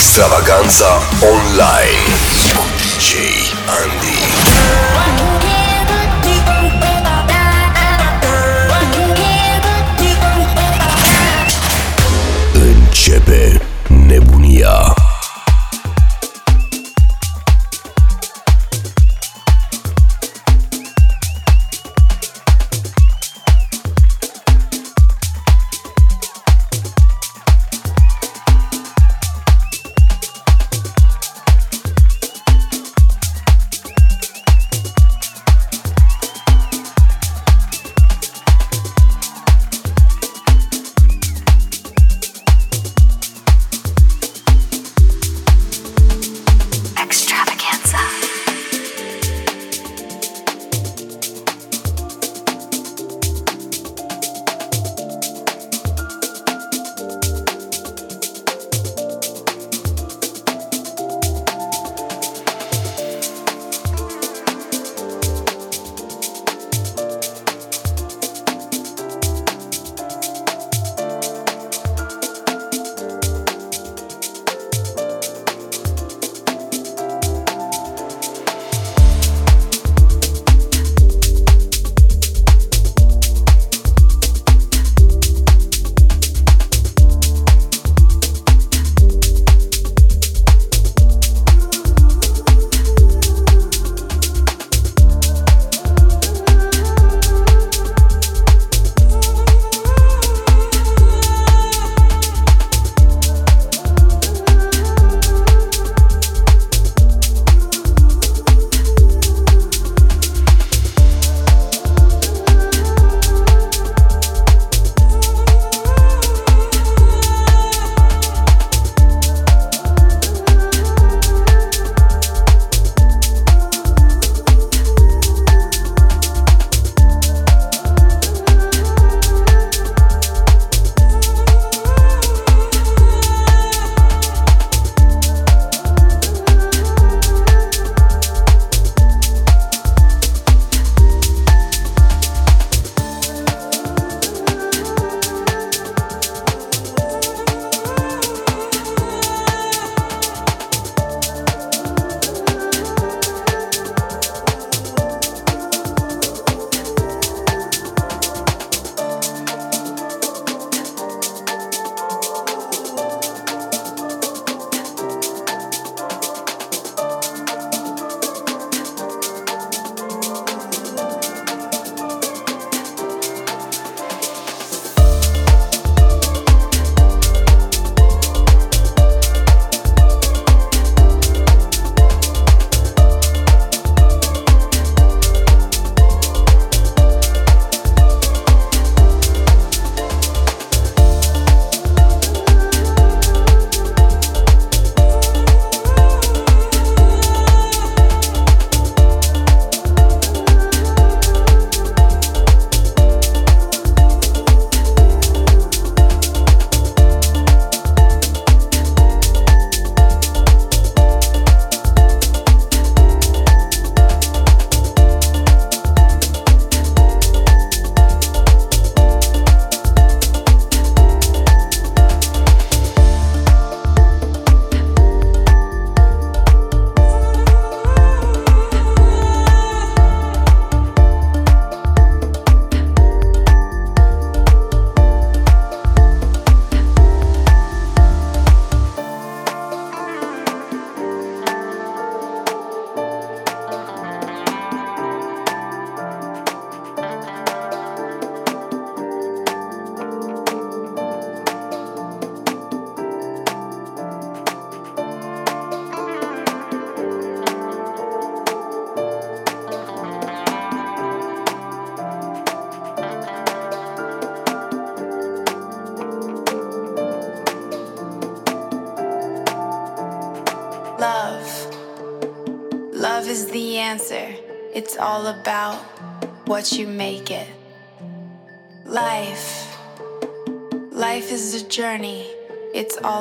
Extravaganza online cu DJ Andy. Începe nebunia.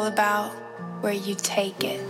about where you take it.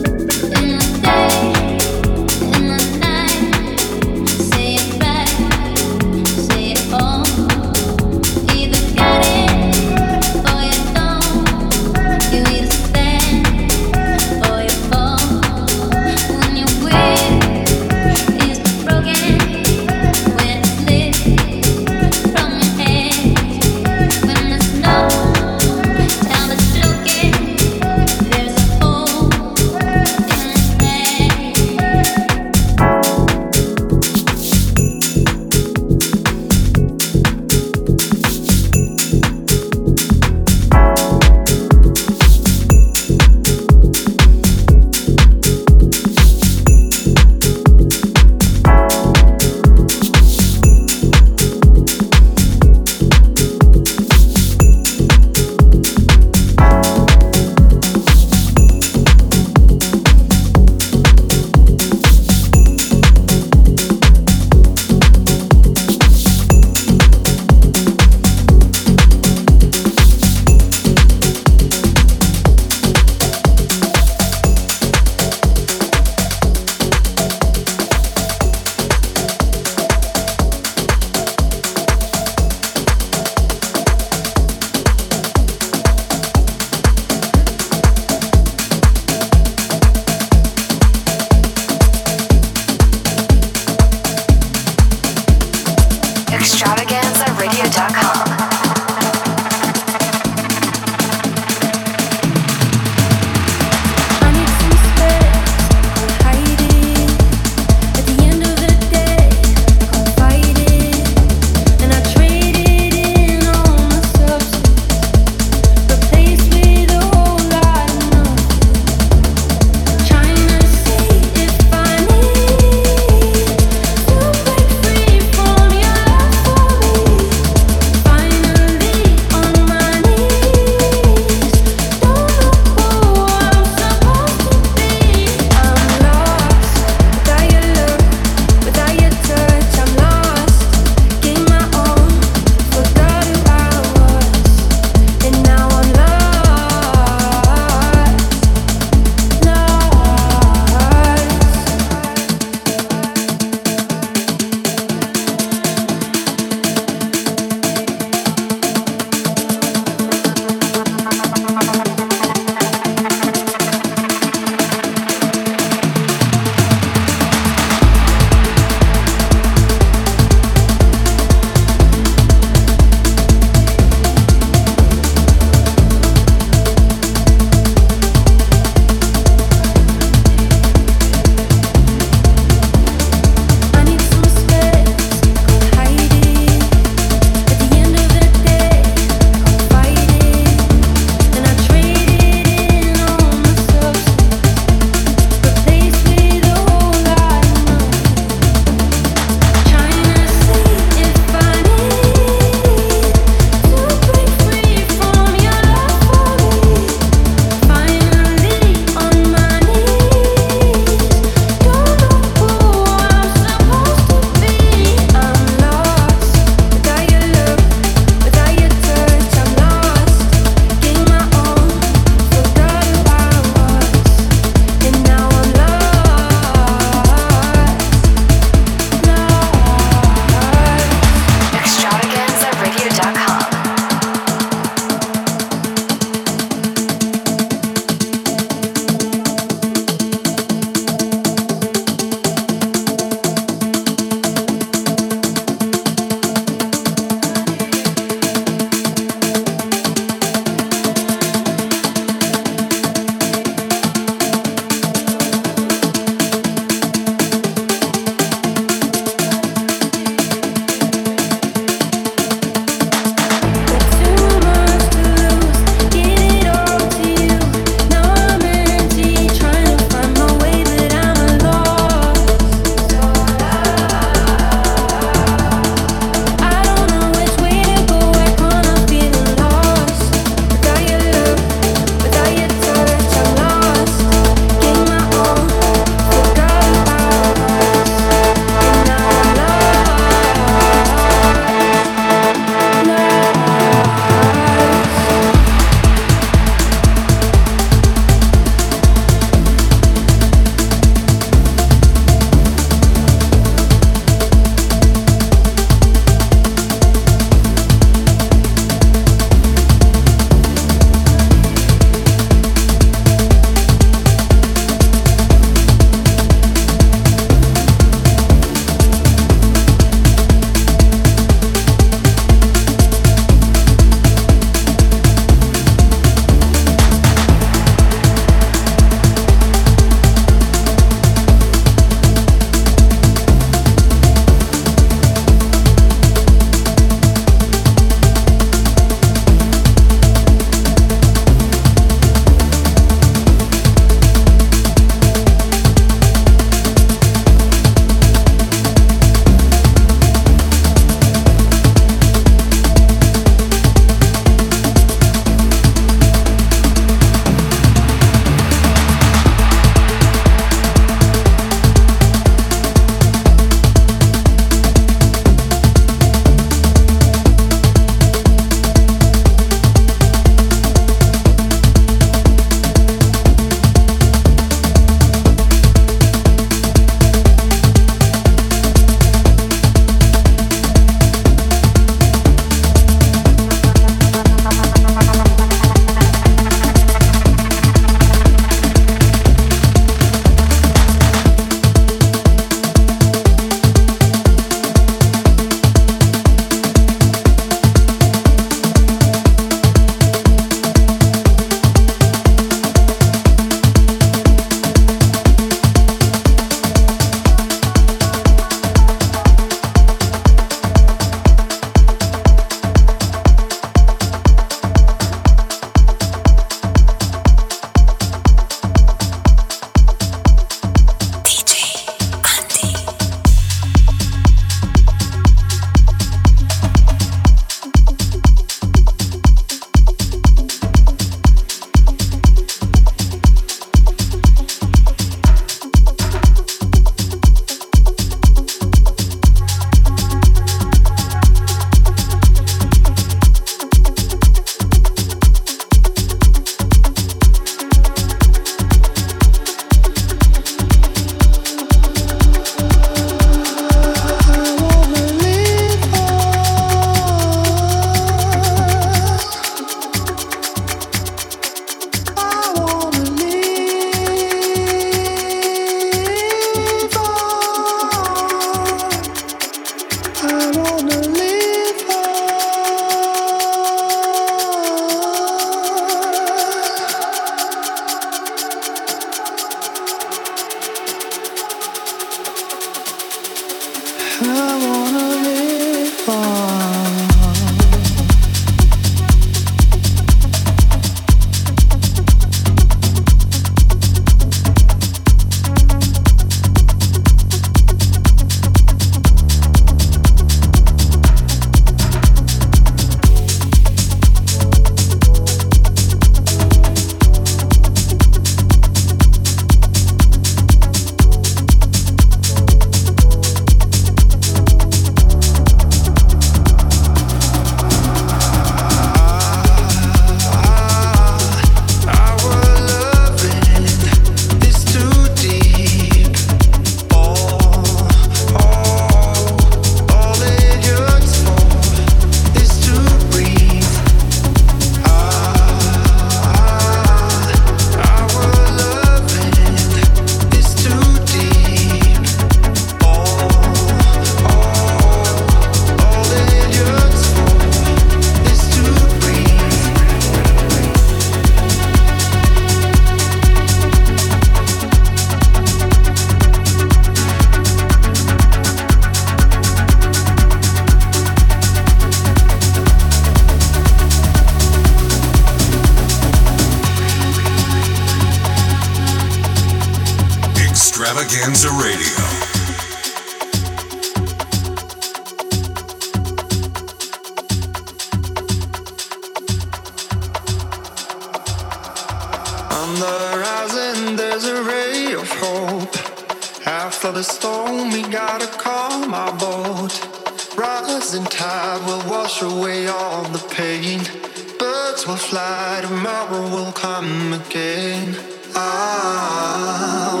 Ah,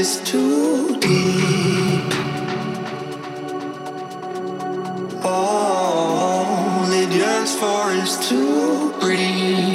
is too deep. All it yearns for is to breathe.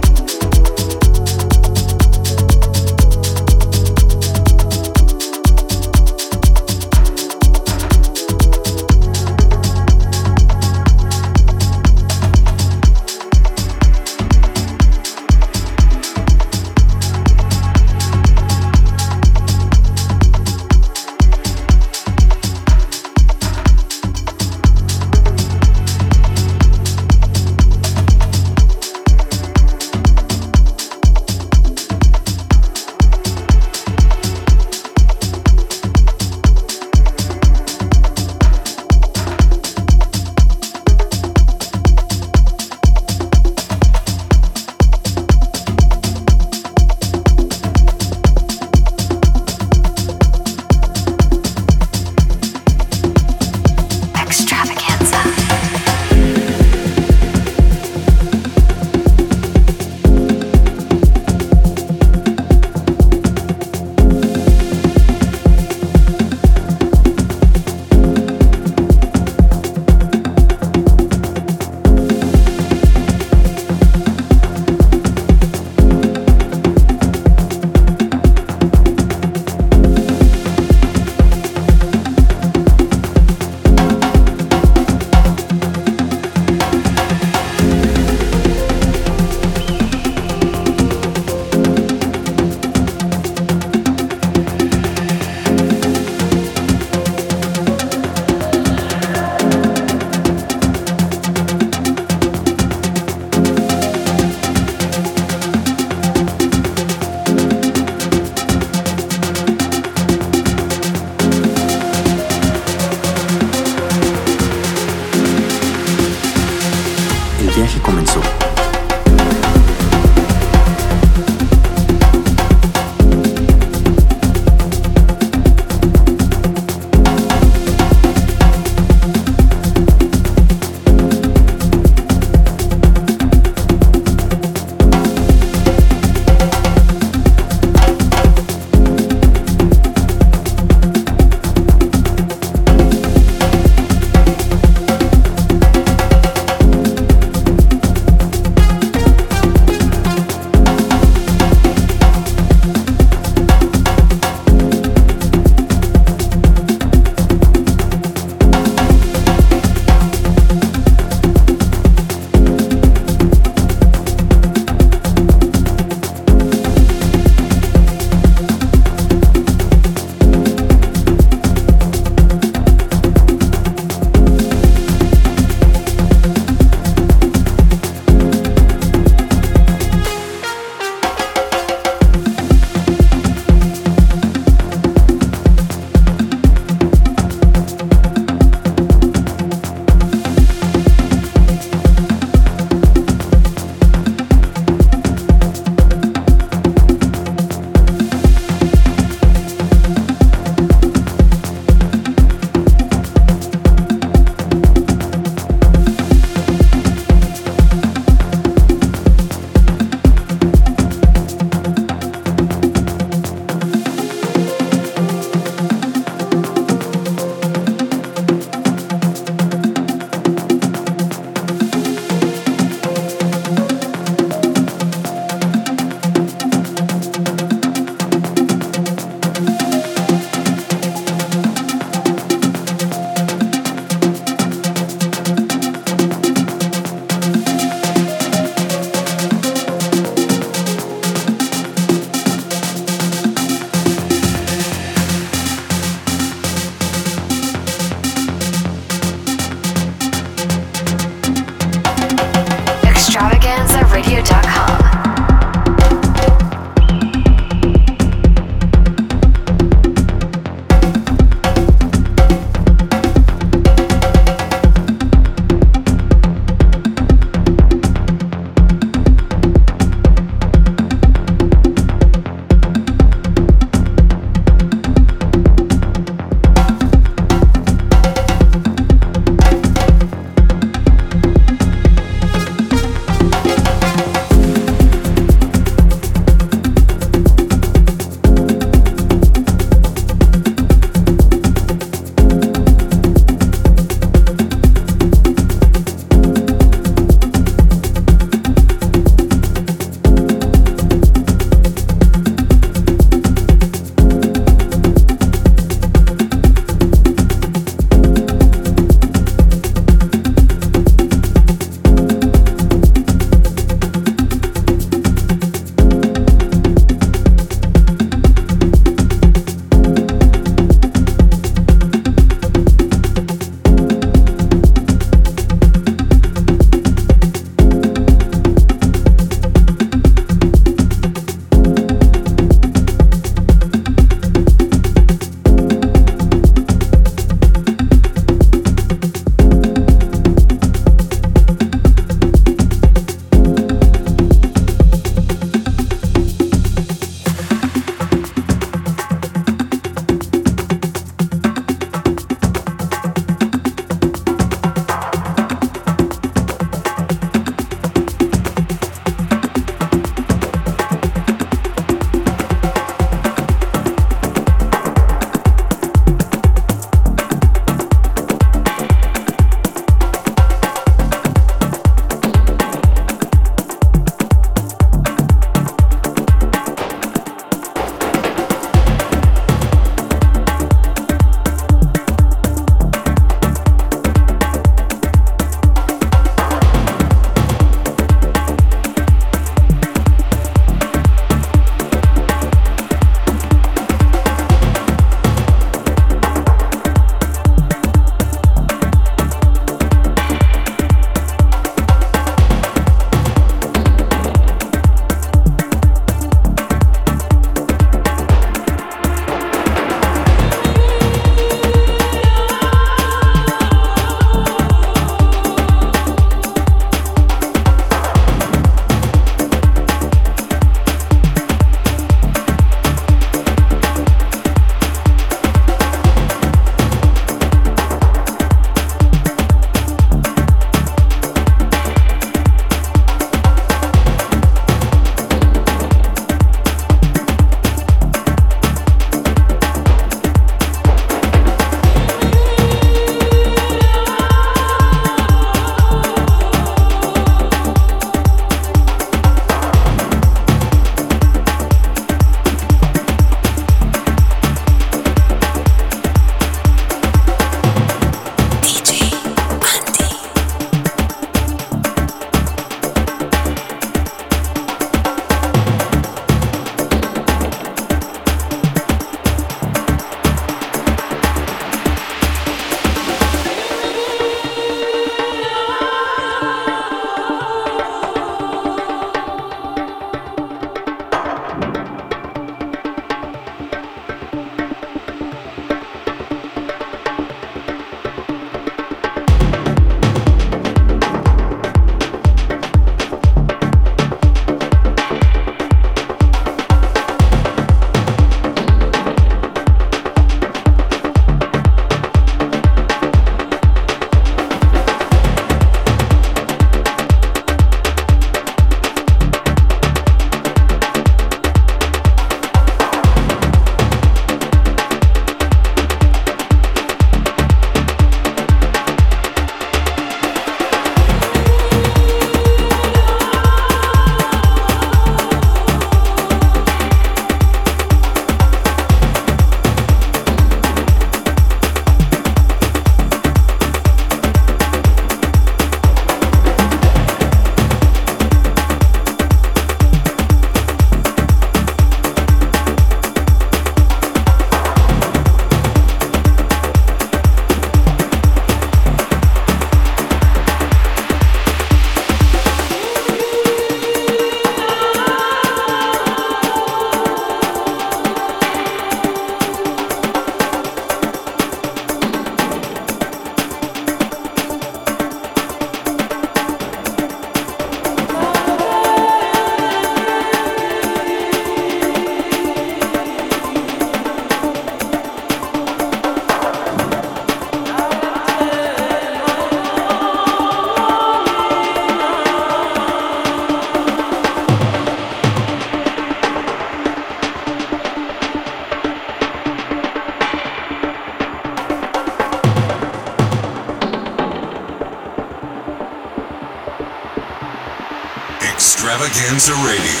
Extravaganza Radio.